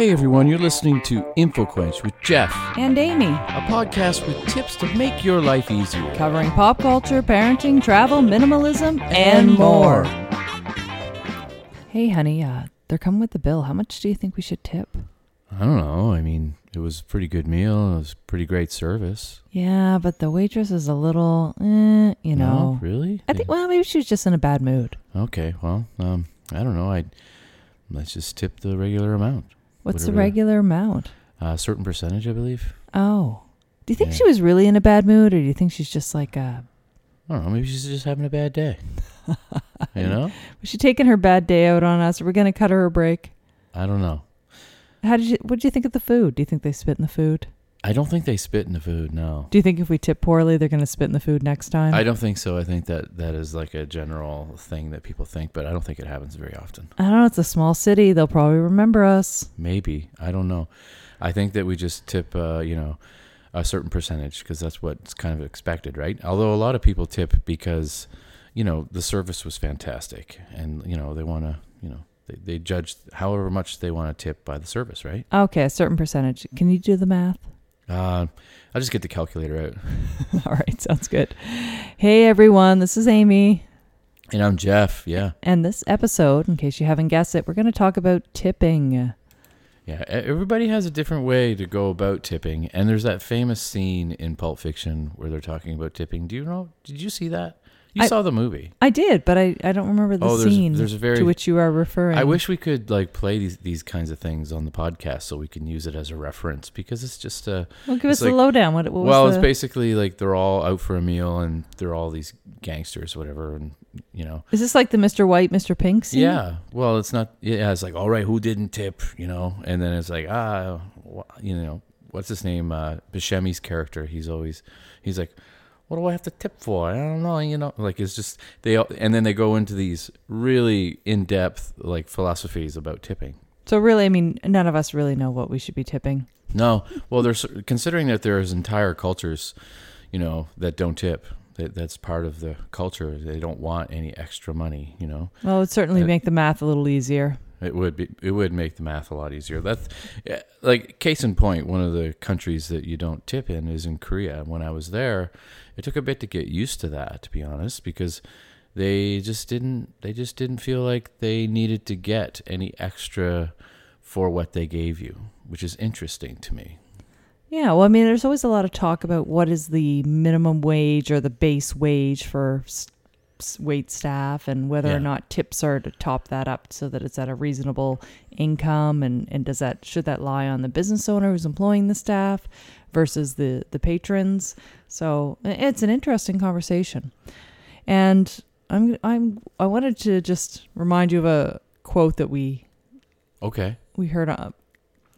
Hey everyone, you're listening to InfoQuench with Jeff, And Amy, a podcast with tips to make your life easier. covering pop culture, parenting, travel, minimalism, and more. Hey, honey, uh, they're coming with the bill. How much do you think we should tip? I don't know. I mean, it was a pretty good meal. It was pretty great service. Yeah, but the waitress is a little, eh, you know. No, really? I think, well, maybe she was just in a bad mood. Okay. Well, um, I don't know. I let's just tip the regular amount. What's the regular amount? A certain percentage, I believe. Oh. Do you think Yeah. she was really in a bad mood, or do you think she's just like, uh, I don't know. Maybe she's just having a bad day. you know? was she taking her bad day out on us? Are we going to cut her a break? I don't know. How did you, what did you think of the food? Do you think they spit in the food? I don't think they spit in the food. No. Do you think if we tip poorly, they're going to spit in the food next time? I don't think so. I think that that is like a general thing that people think, but I don't think it happens very often. I don't know. It's a small city. They'll probably remember us. Maybe I don't know. I think that we just tip, uh, you know, a certain percentage because that's what's kind of expected, right? Although a lot of people tip because, you know, the service was fantastic, and you know they want to, you know, they, they judge however much they want to tip by the service, right? Okay, a certain percentage. Can you do the math? Uh, I'll just get the calculator out. All right, sounds good. Hey everyone, this is Amy. And I'm Jeff. Yeah, And this episode, in case you haven't guessed it, we're going to talk about tipping. yeah. Everybody has a different way to go about tipping, and there's that famous scene in Pulp Fiction where they're talking about tipping. Do you know? Did you see that? You I- saw the movie. I did, but I, I don't remember the Oh, there's- scene there's very- to which you are referring. I wish we could like play these these kinds of things on the podcast so we can use it as a reference because it's just a Well, give us the like- lowdown. What, what well, was it's basically like they're all out for a meal and they're all these gangsters, whatever, and you know, Is this like the Mr. White, Mr. Pink scene? yeah. Well, it's not. Yeah, it's like all right, who didn't tip, you know, and then it's like ah, you know, what's his name? Uh, Buscemi's character. He's always he's like. What do I have to tip for? I don't know, you know. Like it's just they, all- and then they go into these really in-depth like philosophies about tipping. So really, I mean, none of us really know what we should be tipping. No, well, there's considering that there's entire cultures, you know, that don't tip. That that's part of the culture. They don't want any extra money. You know, Well, it would certainly Uh, make the math a little easier. It would be it would make the math a lot easier. That's like case in point. One of the countries that you don't tip in is in Korea. When I was there, it took a bit to get used to that, to be honest, because they just didn't they just didn't feel like they needed to get any extra for what they gave you, which is interesting to me. Yeah, well, I mean, there's always a lot of talk about what is the minimum wage or the base wage for wait staff and whether Yeah. or not tips are to top that up so that it's at a reasonable income and, and does that should that lie on the business owner who's employing the staff versus the the patrons so it's an interesting conversation and i'm i'm i wanted to just remind you of a quote that we Okay. we heard uh,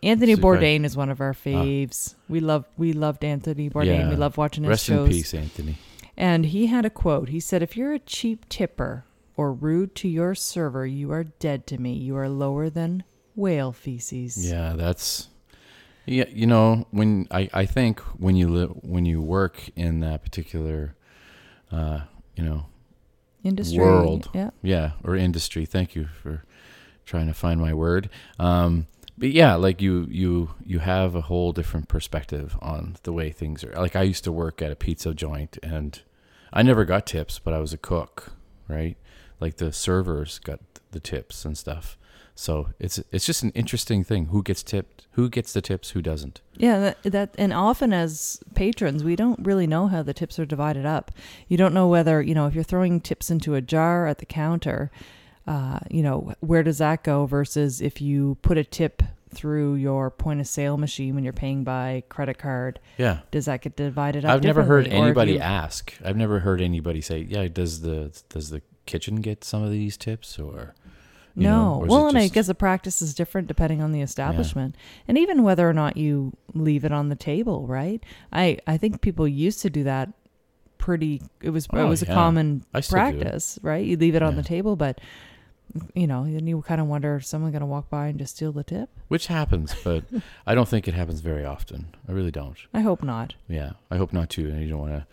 Anthony if I- Bourdain is one of our faves. we love we loved Anthony Bourdain. Yeah. We love watching his Rest shows. in peace, Anthony. And he had a quote. He said, "If you're a cheap tipper or rude to your server, you are dead to me. You are lower than whale feces." Yeah, that's yeah. You know, when I, I think when you li- when you work in that particular, uh, you know, Industry. World. Yeah. yeah, or industry. Thank you for trying to find my word. Um, but yeah, like you you you have a whole different perspective on the way things are. Like I used to work at a pizza joint, and I never got tips, but I was a cook, right? Like the servers got the tips and stuff. So it's it's just an interesting thing. Who gets tipped? Who gets the tips? Who doesn't? Yeah, that, that and often as patrons, we don't really know how the tips are divided up. You don't know whether you know if you're throwing tips into a jar at the counter, uh, you know where does that go versus if you put a tip through your point of sale machine when you're paying by credit card, Yeah. does that get divided up? I've never heard differently? Or if anybody you- ask. I've never heard anybody say, "Yeah, does the does the kitchen get some of these tips?" Or you no. is well, it and I guess the practice is different depending on the establishment, and even whether or not you leave it on the table. Right? I I think people used to do that. Pretty. It was it Oh, was a common I still do it. practice, right? You leave it on the table, but you know, then you kind of wonder: is someone going to walk by and just steal the tip? which happens, but I don't think it happens very often. I really don't. I hope not. Yeah, I hope not too. And you don't want to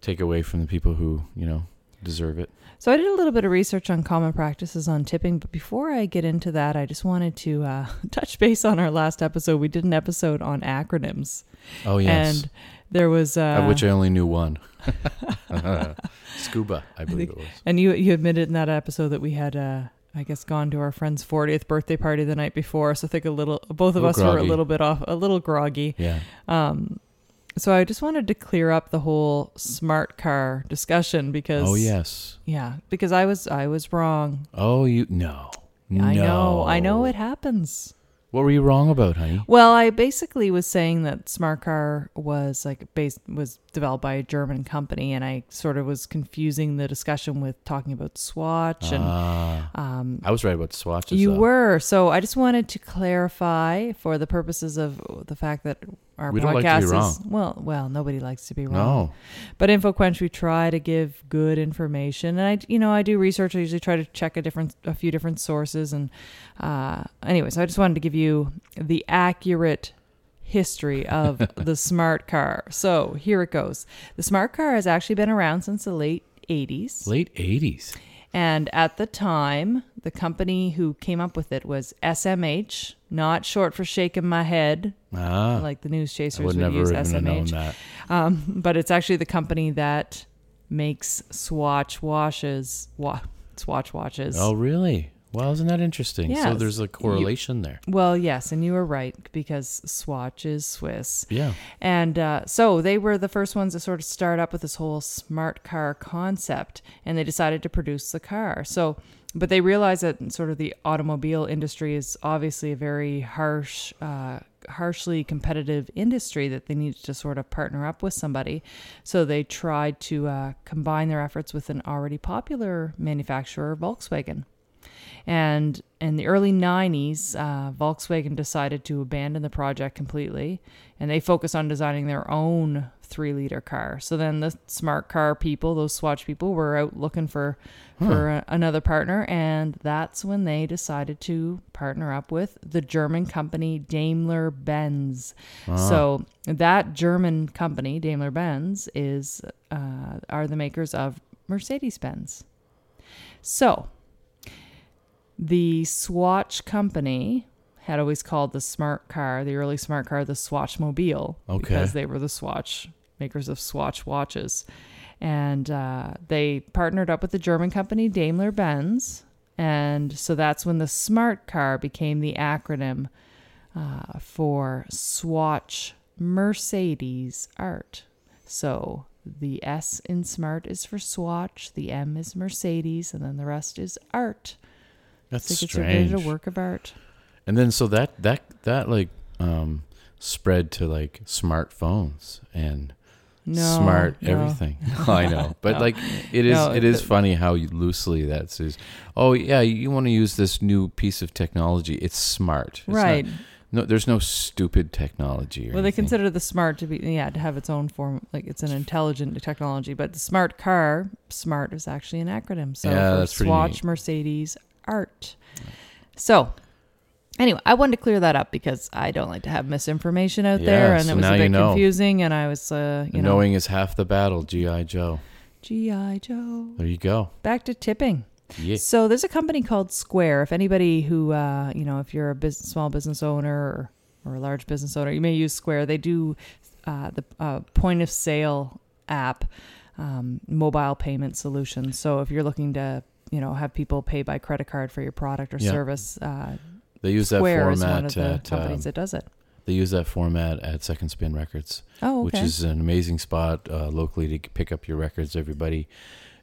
take away from the people who you know deserve it. So I did a little bit of research on common practices on tipping, but before I get into that, I just wanted to uh, touch base on our last episode. We did an episode on acronyms, Oh yes, and there was uh, of which I only knew one. Scuba, I believe think- it was. And you you admitted in that episode that we had uh I guess gone to our friend's 40th birthday party the night before, so I think a little both of us were a little bit off, a little groggy. Yeah. Um so I just wanted to clear up the whole smart car discussion because Oh yes. yeah, because I was I was wrong. Oh you no. I know. I know it happens. What were you wrong about, honey? Well, I basically was saying that Smart Car was like based was developed by a German company, and I sort of was confusing the discussion with talking about Swatch and Ah, um, I was right about Swatch. you though. were. So I just wanted to clarify for the purposes of the fact that our We don't podcast like to be is well, well, nobody likes to be wrong. No. But InfoQuench, we try to give good information, and I, you know, I do research. I usually try to check a different, a few different sources, and uh, anyway, so I just wanted to give you the accurate history of the smart car. So here it goes. The smart car has actually been around since the late '80s, Late eighties. And at the time, the company who came up with it was SMH, not short for shaking my head, Ah. like the news I chasers would would, never use even have known SMH um, but it's actually the company that makes Swatch washes, wa- Swatch watches. Oh really? Well, isn't that interesting? So there's a correlation there. Well, yes, and you were right because Swatch is Swiss, Yeah. and uh, so they were the first ones to sort of start up with this whole smart car concept, and they decided to produce the car. So, but they realized that sort of the automobile industry is obviously a very harsh. Uh, harshly competitive industry that they needed to sort of partner up with somebody so they tried to uh, combine their efforts with an already popular manufacturer volkswagen and in the early 90s, uh, Volkswagen decided to abandon the project completely and they focused on designing their own three liter car. So then the smart car people, those Swatch people, were out looking for, for a, another partner. And that's when they decided to partner up with the German company Daimler Benz. So that German company, Daimler Benz, is uh, are the makers of Mercedes Benz. So the Swatch company had always called the smart car, the early smart car, the Swatch Mobile Okay. because they were the Swatch makers of Swatch watches. And uh, they partnered up with the German company Daimler Benz. And so that's when the smart car became the acronym uh, for Swatch Mercedes Art. So the S in smart is for Swatch, the M is Mercedes, and then the rest is art. That's considered strange. a work of art. And then so that that that like um spread to like smartphones and No, smart no. everything. I know, but No. like it is it is funny how loosely that's is. Oh yeah, you want to use this new piece of technology. It's smart, It's not- right. no, there's no stupid technology. Or Well, they anything. consider the smart to be yeah to have its own form, like it's an intelligent technology. But the smart car, smart is actually an acronym. So Yeah, for that's pretty Swatch. Mercedes, art. So anyway, I wanted to clear that up because I don't like to have misinformation out there, and so it was a you bit know. confusing. And I was, uh, you know, Knowing is half the battle. GI Joe. GI Joe. There you go. Back to tipping. Yeah. So there's a company called Square. If anybody who, uh, you know, if you're a business, small business owner or, or a large business owner, you may use Square. They do uh, the uh, point of sale app, um, mobile payment solution. So if you're looking to, you know, have people pay by credit card for your product or Yeah. service, uh, They use that Square is one format of the at companies um, that does it. they use that format at Second Spin Records. Oh, which is an amazing spot uh, locally to pick up your records. Everybody,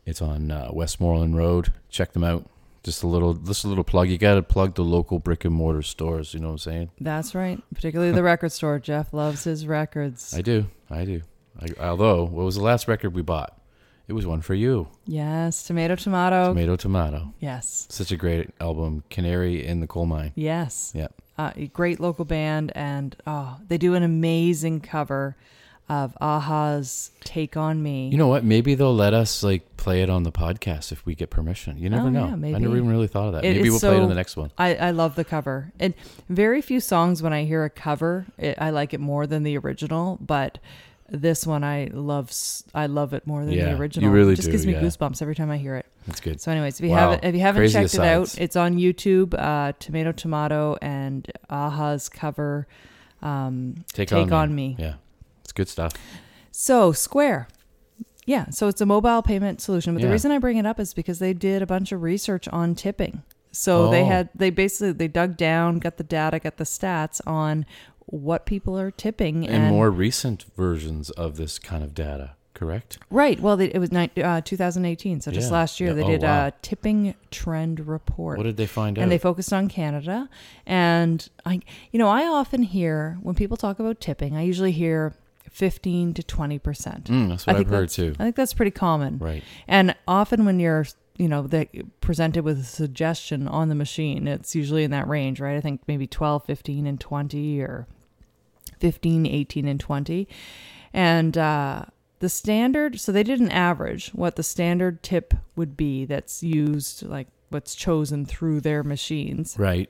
it's on uh, Westmorland Road. Check them out. Just a little, just a little plug. You got to plug the local brick and mortar stores. You know what I'm saying? That's right. Particularly the record store. Jeff loves his records. I do, I do. I, although, what was the last record we bought? It was one for you, yes. Tomato, tomato. Tomato Tomato. Yes. Such a great album, Canary in the Coal Mine. Yes. Yeah. Uh, a great local band, and oh, they do an amazing cover of a-ha's "Take on Me." You know what? Maybe they'll let us like play it on the podcast if we get permission. You never Oh, know. yeah, I never even really thought of that. It maybe we'll play it on the next one. I, I love the cover. And very few songs when I hear a cover, it, I like it more than the original. But this one I love. I love it more than Yeah, the you original. really it just do, gives me yeah. goosebumps every time I hear it. That's good. So, anyways, if you Wow. haven't if you haven't Crazy checked asides. it out, it's on YouTube. Uh, tomato Tomato and a-ha's cover. Um, Take, Take on, on me. Me. Yeah, it's good stuff. So Square. Yeah, so it's a mobile payment solution. But the reason I bring it up is because they did a bunch of research on tipping. So they Oh. had they basically they dug down, got the data, got the stats on what people are tipping And, more recent versions of this kind of data, correct? Right. Well, it was uh, 2018, so just Yeah. last year Yeah. they Oh, did wow. a tipping trend report. What did they find out? and they focused on Canada. And I, you know, I often hear when people talk about tipping, I usually hear 15 to 20 percent. Mm, that's I what I've think heard too. I think that's pretty common. Right. And often when you're, you know, they presented with a suggestion on the machine, it's usually in that range, right? I think maybe 12, 15, and 20 or 15, 18, and 20. And uh, the standard, so they did an average, what the standard tip would be that's used, like what's chosen through their machines. Right.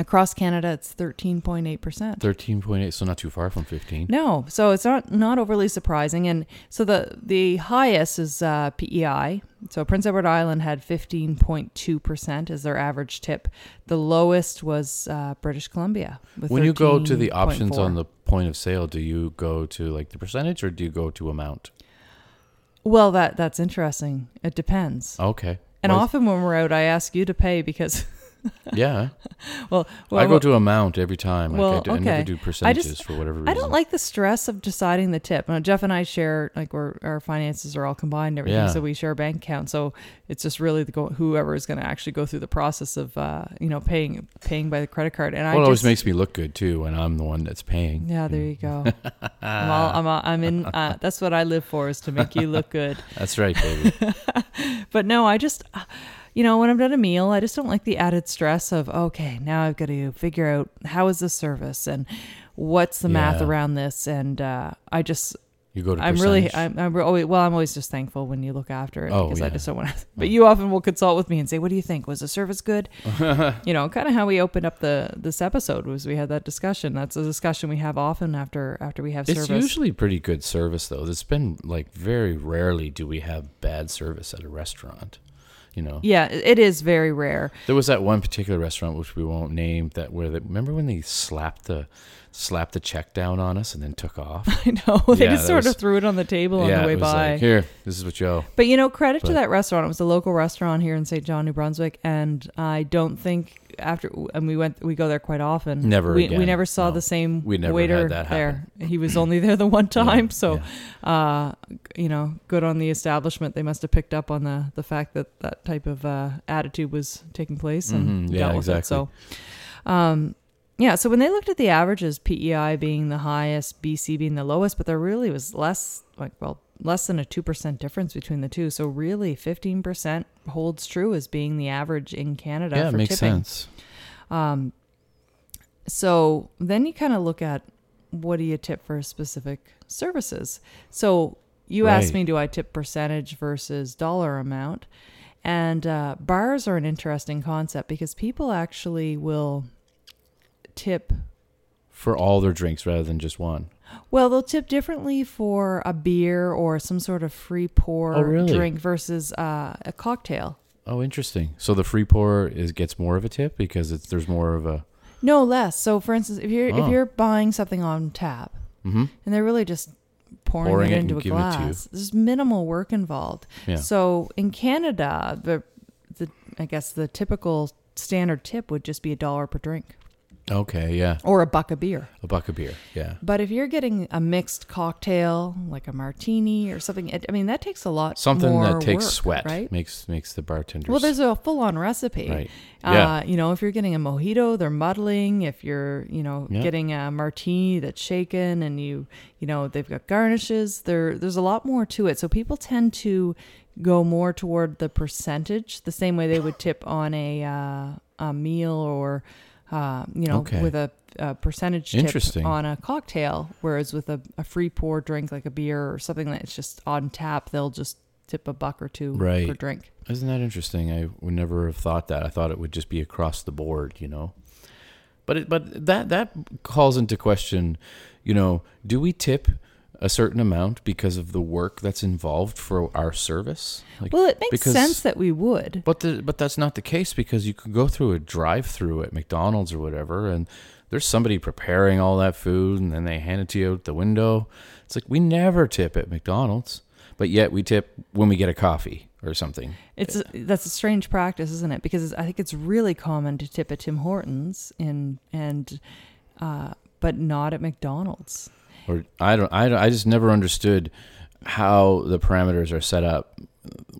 Across Canada, it's 13.8%. Thirteen point eight, so not too far from fifteen. No, so it's not not overly surprising, and so the the highest is uh, PEI. So Prince Edward Island had fifteen point two percent as their average tip. The lowest was uh, British Columbia. With When you go to the options 13.4. on the point of sale, do you go to like the percentage or do you go to amount? well, that that's interesting. It depends. Okay. and Why- often when we're out, I ask you to pay because yeah, well, well I go to amount every time. Like I, well, do, I never okay. do I just- for whatever reason. I don't like the stress of deciding the tip. Now, Jeff and I share like we're, our finances are all combined and everything, Yeah. so we share a bank account. So it's just really the go, whoever is going to actually go through the process of uh, you know paying paying by the credit card. And I Well, it always makes me look good too when I'm the one that's paying. yeah, there you go. I'm, all, I'm, all, I'm in. Uh, that's what I live for is to make you look good. That's right, baby. But no, I just, uh, you know, when I'm done a meal, I just don't like the added stress of, okay, now I've got to figure out how is this service and what's the math around this. And uh, I just, You go to I'm really. I'm, I'm always, well, I'm always just thankful when you look after it Oh, because I just don't want to. But you often will consult with me and say, "What do you think? Was the service good?" you know, kind of how we opened up the this episode was we had that discussion. That's a discussion we have often after after we have It's service. usually pretty good service though. There's been like very rarely do we have bad service at a restaurant. You know, yeah, it is very rare. there was that one particular restaurant which we won't name that where they remember when they slapped the slapped the check down on us and then took off. I know they Yeah, just sort was- of threw it on the table on the way it was by. like here, this is what you owe. But you know, credit to that restaurant. It was a local restaurant here in Saint John, New Brunswick, and I don't think after and we went we go there quite often. Never we, we never saw no. the same We never waiter had that there. He was only there the one Yeah, time, so yeah. uh, you know, good on the establishment. They must have picked up on the the fact that that type of uh, attitude was taking place and Mhm, yeah, dealt with it. So, um, yeah. So when they looked at the averages, PEI being the highest, BC being the lowest, but there really was less, like well, less than a two percent difference between the two. So really, fifteen percent holds true as being the average in Canada yeah, it for makes tipping. sense. Um, so then you kind of look at what do you tip for specific services. So you asked me, do I tip percentage versus dollar amount? And uh, bars are an interesting concept because people actually will tip. For all their drinks rather than just one. Well, they'll tip differently for a beer or some sort of free pour Oh, really? drink versus uh, a cocktail. Oh, interesting. So the free pour is gets more of a tip because it's there's more of a. No less. So, for instance, if you're Oh. if you're buying something on tap, hmm and they're really just pouring, Pouring it it into a giving it to you. glass. There's minimal work involved. Yeah. So in Canada, the the I guess the typical standard tip would just be a dollar per drink Okay. Yeah. or a buck of beer. A buck of beer. Yeah. But if you're getting a mixed cocktail like a martini or something, it, I mean that takes a lot. Something that takes work, sweat right? makes makes the bartender. Well, there's a full-on recipe. right. Uh, Yeah. you know, if you're getting a mojito, they're muddling. If you're, you know, Yeah. getting a martini that's shaken and you, you know, they've got garnishes. There, there's a lot more to it. So people tend to go more toward the percentage, the same way they would tip on a uh, a meal or, uh, you know, Okay. with a, a percentage tip Interesting. on a cocktail. Whereas with a, a free pour drink like a beer or something that's just on tap, they'll just tip a buck or two per Right. drink. Isn't that interesting? I would never have thought that. I thought it would just be across the board, you know. But it, but that that calls into question, you know, do we tip a certain amount because of the work that's involved for our service? Like, Well, it makes because- sense that we would. But the, but that's not the case because you could go through a drive-through at McDonald's or whatever, and there's somebody preparing all that food, and then they hand it to you out the window. It's like we never tip at McDonald's, but yet we tip when we get a coffee or something. It's a, that's a strange practice, isn't it? Because I think it's really common to tip at Tim Hortons in and uh, but not at McDonald's. Or I don't, I don't, I just never understood how the parameters are set up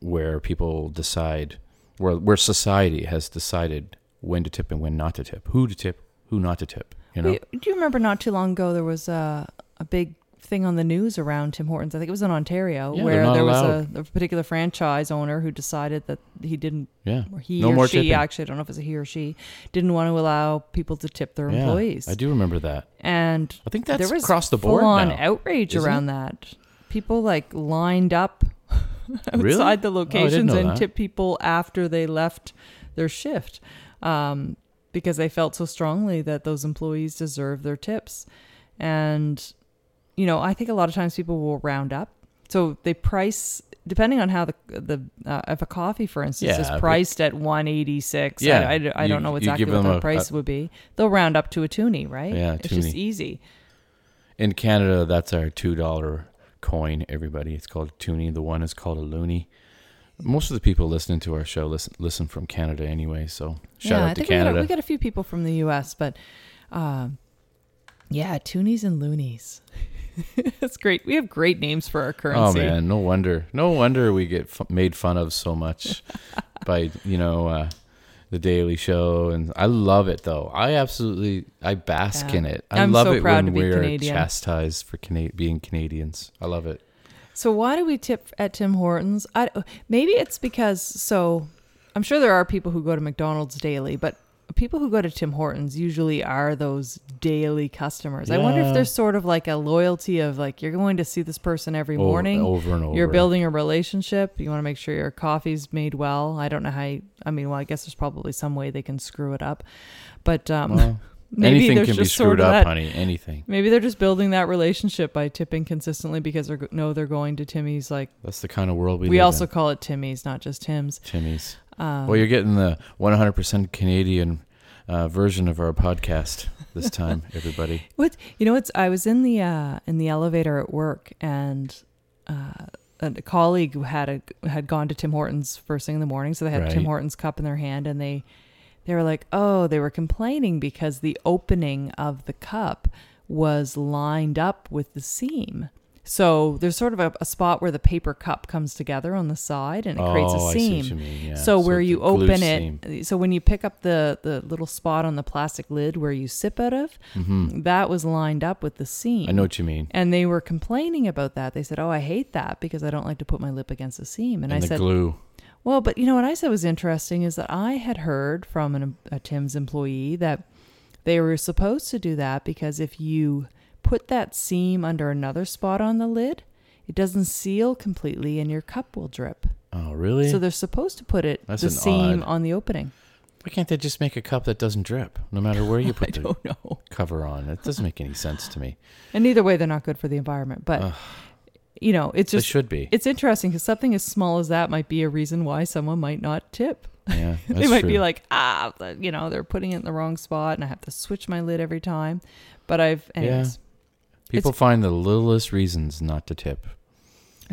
where people decide where where society has decided when to tip and when not to tip, who to tip, who not to tip. You know, do you remember not too long ago there was a a big thing on the news around Tim Hortons? I think it was in Ontario Yeah, where there was a, a particular franchise owner who decided that he didn't yeah. or he No or more she tipping. actually I don't know if it's a he or she didn't want to allow people to tip their Yeah, employees. I do remember that. And I think that's there was across the board full-on outrage isn't around that. People like lined up outside Really? the Oh, locations know and that. tipped people after they left their shift um, because they felt so strongly that those employees deserve their tips. And you know, I think a lot of times people will round up. So they price depending on how the the uh, if a coffee, for instance, Yeah, is priced at one eighty six. Yeah, I, I, I you- don't know exactly what that price a- would be. They'll round up to a toonie, right? Yeah, it's just easy. In Canada, that's our two dollar coin. Everybody, it's called a toonie. The one is called a loony. Most of the people listening to our show listen listen from Canada anyway. So shout yeah, I out to think we got, Canada. we got a few people from the U.S., but um, yeah, toonies and loonies. That's great. We have great names for our currency. oh man, no wonder, no wonder we get f- made fun of so much by you know uh, the Daily Show, and I love it though. I absolutely I bask Yeah. in it. I I'm love so it when we're Canadian. chastised for Cana- being Canadians. I love it. So why do we tip at Tim Hortons? I, maybe it's because so I'm sure there are people who go to McDonald's daily, but people who go to Tim Hortons usually are those daily customers. I wonder if there's sort of like a loyalty of like you're going to see this person every Over- morning. over and over. You're building a relationship. You want to make sure your coffee's made well. I don't know how. You, I mean, well, I guess there's probably some way they can screw it up, but um, Well, maybe anything can be screwed up, that- honey. Anything. Maybe they're just building that relationship by tipping consistently because they know they're going to Timmy's. Like That's the kind of world we, we, also in. call it Timmy's, not just Tim's. Timmy's. Um, Well, you're getting the 100% Canadian uh, version of our podcast this time, everybody. What you know? It's I was in the uh, in the elevator at work, and uh, a colleague who had a had gone to Tim Hortons first thing in the morning, so they had a Tim Hortons cup in their hand, and they they were like, oh, they were complaining because the opening of the cup was lined up with the seam. So there's sort of a, a spot where the paper cup comes together on the side, and it creates oh, a I see seam. what you mean. Yeah. So where you open it, so when you pick up the the little spot on the plastic lid where you sip out of, Mhm. that was lined up with the seam. I know what you mean. And they were complaining about that. They said, "Oh, I hate that because I don't like to put my lip against the seam." And, And, I said, glue. "Well, but you know what I said was interesting is that I had heard from an, a Tim's employee that they were supposed to do that because if you put that seam under another spot on the lid, it doesn't seal completely and your cup will drip. Oh, really? So they're supposed to put it That's the an seam odd- on the opening. Why can't they just make a cup that doesn't drip, no matter where you put the don't know. cover on? It doesn't make any sense to me. And either way, they're not good for the environment. But you know, it's They just should be. it's interesting because something as small as that might be a reason why someone might not tip. Yeah, they that's might be true. like, ah, the- you know, they're putting it in the wrong spot, and I have to switch my lid every time. But I've, anyways. People find the littlest reasons not to tip.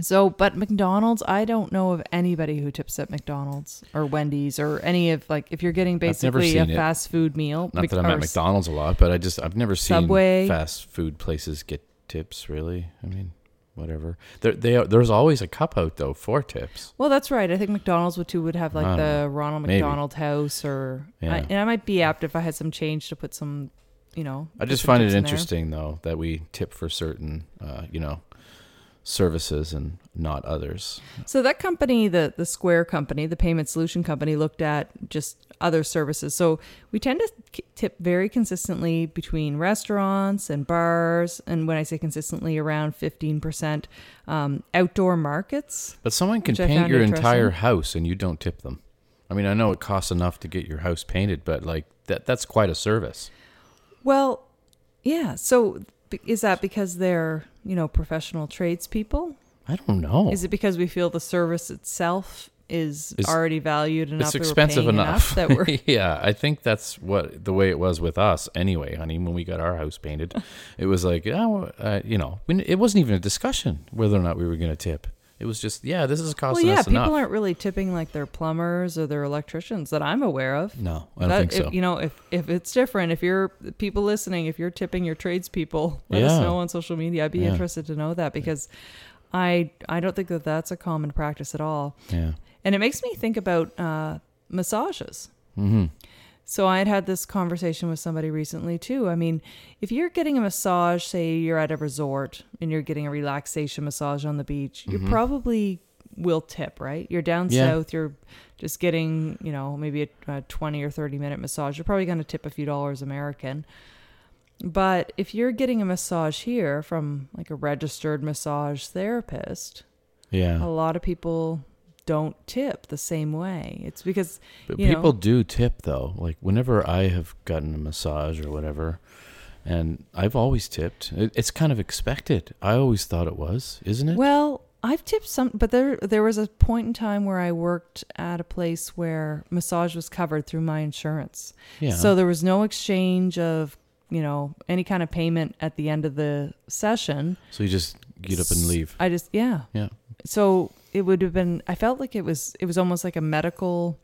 So, but McDonald's, I don't know of anybody who tips at McDonald's or Wendy's or any of like if you're getting basically a it. fast food meal. Not Mc- that I'm at McDonald's a lot, but I just I've never seen Subway. fast food places get tips. Really, I mean, whatever. There, they are, there's always a cup out though for tips. Well, that's right. I think McDonald's would too would have like the Ronald Maybe. McDonald House or Yeah. I, and I might be apt if I had some change to put some, you know. I just find it in there. interesting though that we tip for certain, uh, you know, services and not others. So that company, the the Square company, the payment solution company, looked at just other services. So we tend to tip very consistently between restaurants and bars, and when I say consistently, around fifteen percent. Um, outdoor markets. But someone can paint your entire house and you don't tip them. I mean, I know it costs enough to get your house painted, but like that that's quite a service. Well, yeah. So Is that because they're, you know, professional tradespeople? I don't know. Is it because we feel the service itself is It's- already valued enough? it's expensive paying enough. that we're yeah, I think that's what the way it was with us anyway, honey. When we got our house painted, it was like, oh, uh, you know, it wasn't even a discussion whether or not we were going to tip. It was just, yeah, this is well, costing yeah. us People aren't really tipping like their plumbers or their electricians that I'm aware of. no, I don't That- think so. if, you know, if if it's different, if you're people listening, if you're tipping your tradespeople, let us know on social media. I'd be Yeah. interested to know that because I I don't think that that's a common practice at all. yeah. And it makes me think about uh, massages. hmm So I had had this conversation with somebody recently too. I mean, if you're getting a massage, say you're at a resort and you're getting a relaxation massage on the beach, you mm-hmm. probably will tip, right? You're down Yeah. south, you're just getting, you know, maybe a, a 20 or 30 minute massage. You're probably going to tip a few dollars American. But if you're getting a massage here from like a registered massage therapist, Yeah. a lot of people don't tip the same way. It's because But you know. people do tip though. Like whenever I have gotten a massage or whatever, and I've always tipped. It's kind of expected. I always thought it was, isn't it? Well, I've tipped some, but there there was a point in time where I worked at a place where massage was covered through my insurance. yeah. So there was no exchange of you know any kind of payment at the end of the session. so you just get up and leave. I just yeah. Yeah. So it would have been. I felt like it was it was almost like a medical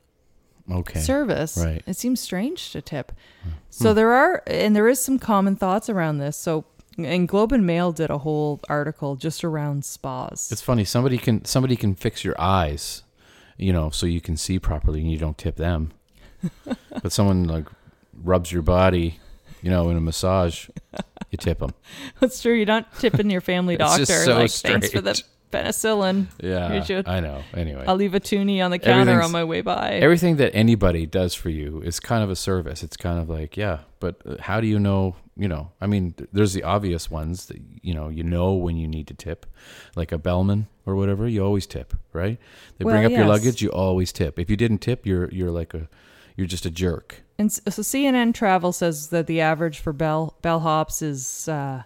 Okay. service. Right. It seems strange to tip. Hmm. So there are, and there is some common thoughts around this. So, and Globe and Mail did a whole article just around spas. It's funny. Somebody can somebody can fix your eyes, you know, so you can see properly, and you don't tip them. but someone like rubs your body, you know, in a massage, you tip them. That's true. You're not tipping your family doctor. It's just so like, thanks for the strange. Penicillin. Yeah, You should- I know. Anyway, I'll leave a toonie on the counter on my way by. everything that anybody does for you is kind of a service. It's kind of like, yeah, but uh, how do you know? You know, I mean, there's the obvious ones that you know, you know when you need to tip, like a bellman or whatever. You always tip, right? They bring Well, up your luggage, you always tip. If you didn't tip, you're you're like a, you're just a jerk. and so CNN Travel says that the average for bell bellhops is uh,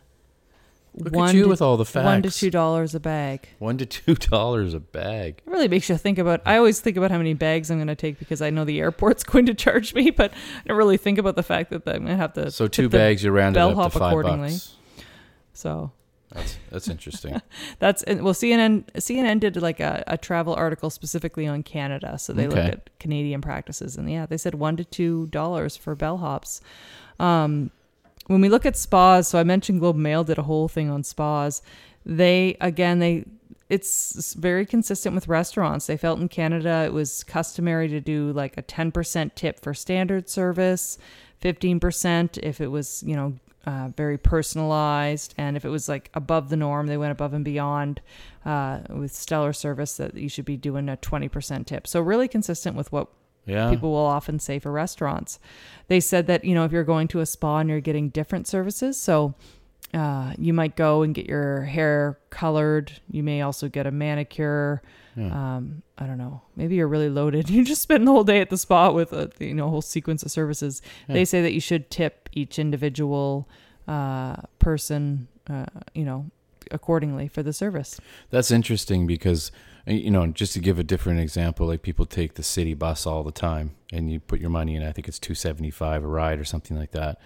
Look one at you to, with all the facts. one to two dollars a bag. One to two dollars a bag. It really makes you think about. I always think about how many bags I'm going to take because I know the airport's going to charge me, but I don't really think about the fact that I'm going to have to. So two bags, you round it up to five accordingly. bucks. So That's that's interesting. That's well, CNN CNN did like a, a travel article specifically on Canada, so they looked at Canadian practices, and yeah, they said one to two dollars for bellhops. Um, when we look at spas, so I mentioned Globe Mail did a whole thing on spas. They again they it's very consistent with restaurants. They felt in Canada it was customary to do like a 10% tip for standard service, 15% if it was, you know, uh, very personalized. And if it was like above the norm, they went above and beyond uh, with stellar service that you should be doing a 20% tip. So, really consistent with what Yeah. people will often say for restaurants. They said that, you know, if you're going to a spa and you're getting different services, so uh, you might go and get your hair colored. You may also get a manicure. Yeah. Um, I don't know. Maybe you're really loaded. You just spend the whole day at the spa with a you know whole sequence of services. Yeah. They say that you should tip each individual uh, person, uh, you know, accordingly for the service. That's interesting because uh, you know, just to give a different example, like people take the city bus all the time, and you put your money in. I think it's two seventy five a ride or something like that,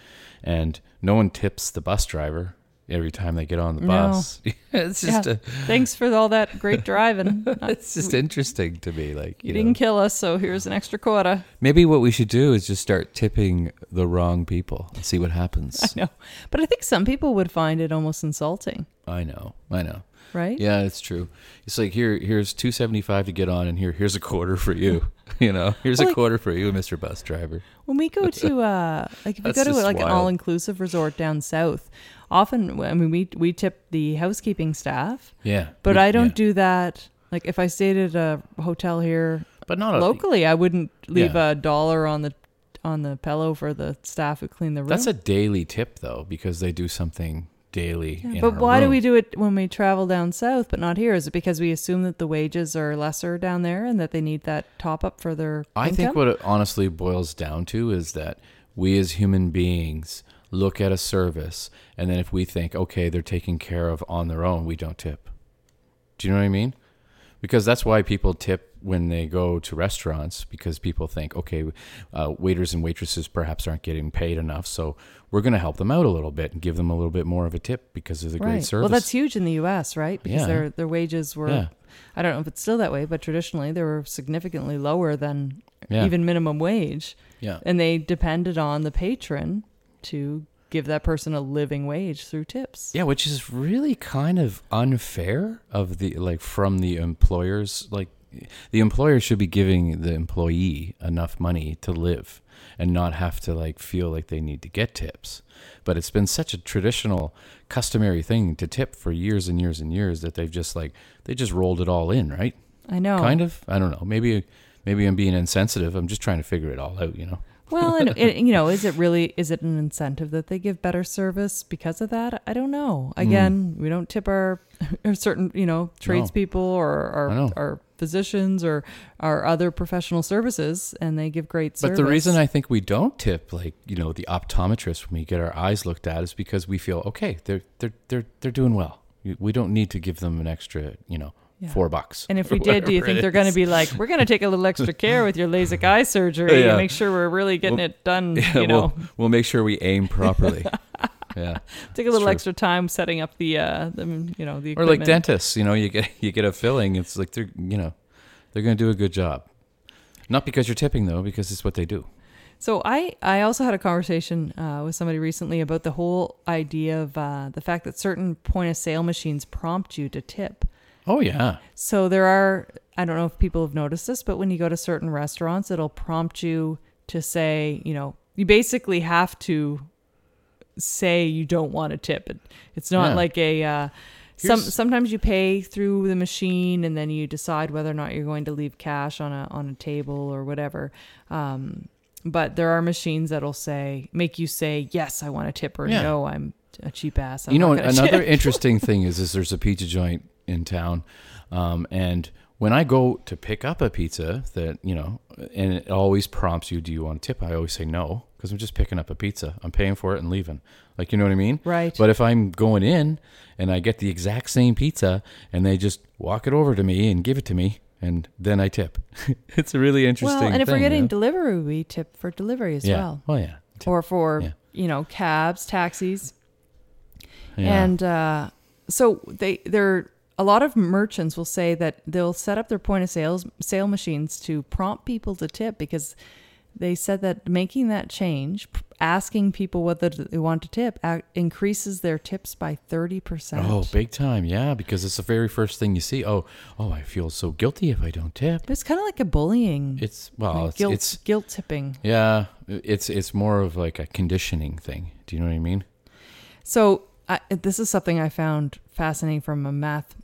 and no one tips the bus driver every time they get on the No. bus. it's just Yeah. a, Thanks for all that great driving. it's just interesting to me. Like You you, didn't kill us, so here's an extra quota. maybe what we should do is just start tipping the wrong people and see what happens. I know, but I think some people would find it almost insulting, I know, I know. Right? Yeah, it's true. It's like here, here's two seventy five to get on, and here, here's a quarter for you. You know, here's Well, a like- quarter for you, Mister Bus Driver. When we go to uh like if we go to like an all inclusive resort down south, often I mean we we tip the housekeeping staff, Yeah, but we- I don't yeah. do that. Like if I stayed at a hotel here But not locally, I wouldn't leave Yeah. a dollar on the on the pillow for the staff who clean the room. That's a daily tip though, because they do something daily. Yeah, in but why do we do it when we travel down south but not here? Is it because we assume that the wages are lesser down there and that they need that top up for their I income? think what it honestly boils down to is that we as human beings look at a service, and then if we think, okay, they're taken care of on their own, we don't tip. Do you know what I mean? Because that's why people tip when they go to restaurants because people think, okay, uh, waiters and waitresses perhaps aren't getting paid enough, so we're going to help them out a little bit and give them a little bit more of a tip because of the great service. Well, that's huge in the U.S., right? Because Yeah. their their wages were. Yeah. I don't know if it's still that way, but traditionally they were significantly lower than Yeah. even minimum wage, yeah. and they depended on the patron to give that person a living wage through tips. Yeah, which is really kind of unfair of the like from the employers like the employer should be giving the employee enough money to live and not have to like feel like they need to get tips. But it's been such a traditional customary thing to tip for years and years and years that they've just like they just rolled it all in, right? I know. Kind of. I don't know. Maybe maybe I'm being insensitive. I'm just trying to figure it all out, you know. Well, and it, you know, is it really is it an incentive that they give better service because of that? I don't know. Hmm. Again, we don't tip our, our certain you know tradespeople or our, our physicians or our other professional services, and they give great service. But the reason I think we don't tip, like you know, the optometrist when we get our eyes looked at, is because we feel okay, they're they're they're they're doing well. We- We don't need to give them an extra, you know, Yeah. four bucks. and if we did, do you think they're going to be like, we're going to take a little extra care with your LASIK eye surgery Yeah. and make sure we're really getting We'll- it done? Yeah, you know, we'll, we'll make sure we aim properly. yeah, take a little true. extra time setting up the, uh, the you know, the or like dentists, you know, you get you get a filling. It's like they're you know, they're going to do a good job. Not because you're tipping though, because it's what they do. So I, I also had a conversation uh, with somebody recently about the whole idea of uh, the fact that certain point of sale machines prompt you to tip. Oh yeah, So there are I don't know if people have noticed this, but when you go to certain restaurants, it'll prompt you to say, you know, you basically have to say you don't want a tip. It, it's not Yeah. like a uh, some sometimes you pay through the machine and then you decide whether or not you're going to leave cash on a on a table or whatever. Um, but there are machines that'll say make you say yes, I want a tip or Yeah. no, I'm a cheap ass. I'm you know another interesting thing is is there's a pizza joint in town um, and when i go to pick up a pizza that you know and it always prompts you do you want a tip i always say no because i'm just picking up a pizza i'm paying for it and leaving like you know what i mean right. but if i'm going in and i get the exact same pizza and they just walk it over to me and give it to me and then i tip it's a really interesting well, and if we're thing, you getting know? delivery, we tip for delivery as yeah well. oh yeah Tip. or for Yeah. you know cabs, taxis, yeah. and uh, so they they're a lot of merchants will say that they'll set up their point of sales sale machines to prompt people to tip because they said that making that change, asking people whether they want to tip, increases their tips by thirty percent. Oh, big time! Yeah, because it's the very first thing you see. Oh, oh, I feel so guilty if I don't tip. It's kind of like a bullying, It's well, like it's, guilt it's guilt tipping. yeah, it's it's more of like a conditioning thing. Do you know what I mean? So I, this is something I found fascinating from a math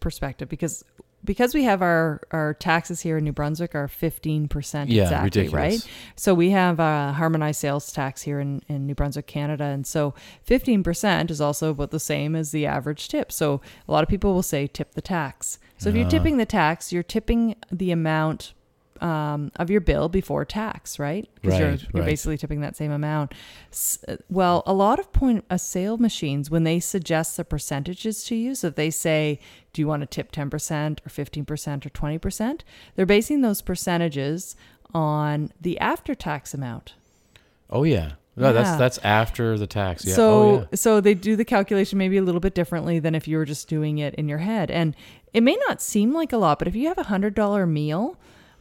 perspective because because we have our our taxes here in New Brunswick are fifteen percent Yeah, exactly ridiculous. right. So we have a harmonized sales tax here in, in New Brunswick, Canada, and so fifteen percent is also about the same as the average tip. So a lot of people will say tip the tax. So if you're Ah. tipping the tax, you're tipping the amount um, of your bill before tax, right? Because you're, you're right. basically tipping that same amount. S- uh, Well, a lot of point of sale machines, when they suggest the percentages to you, so if they say, do you want to tip 10% or 15% or 20%, they're basing those percentages on the after tax amount. Oh yeah, no, Yeah. that's that's after the tax. Yeah. So oh, yeah. so they do the calculation maybe a little bit differently than if you were just doing it in your head. And it may not seem like a lot, but if you have a hundred dollar meal,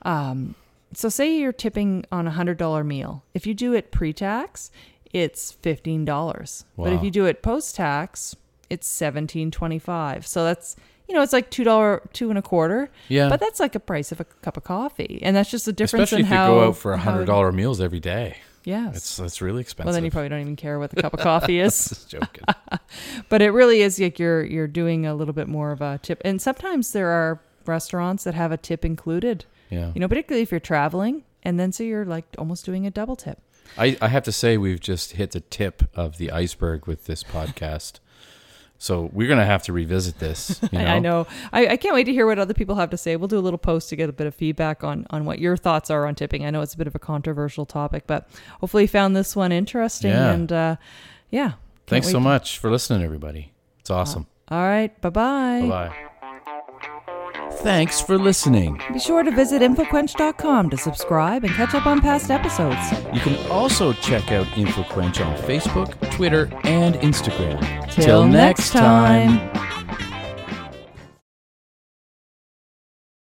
um, so say you're tipping on a hundred dollar meal. If you do it pre tax, it's fifteen dollars. But if you do it post tax, it's seventeen twenty five. So that's you know, it's like two dollar two and a quarter. Yeah. But that's like a price of a cup of coffee. And that's just the difference Especially in if you how go out for how- hundred dollar meals every day. Yes. It's that's really expensive. well then you probably don't even care what the cup of coffee is. Just joking. but it really is like you're you're doing a little bit more of a tip and sometimes there are restaurants that have a tip included Yeah. you know particularly if you're traveling and then so you're like almost doing a double tip I, I have to say we've just hit the tip of the iceberg with this podcast. So we're gonna have to revisit this. You know? I know. I, I can't wait to hear what other people have to say. We'll do a little post to get a bit of feedback on on what your thoughts are on tipping. I know it's a bit of a controversial topic, but hopefully you found this one interesting. Yeah. And uh, yeah. Thanks so to- much for listening, everybody. It's awesome. All right. Bye bye. bye bye. Thanks for listening. Be sure to visit InfoQuench.com to subscribe and catch up on past episodes. You can also check out InfoQuench on Facebook, Twitter, and Instagram. Till next time.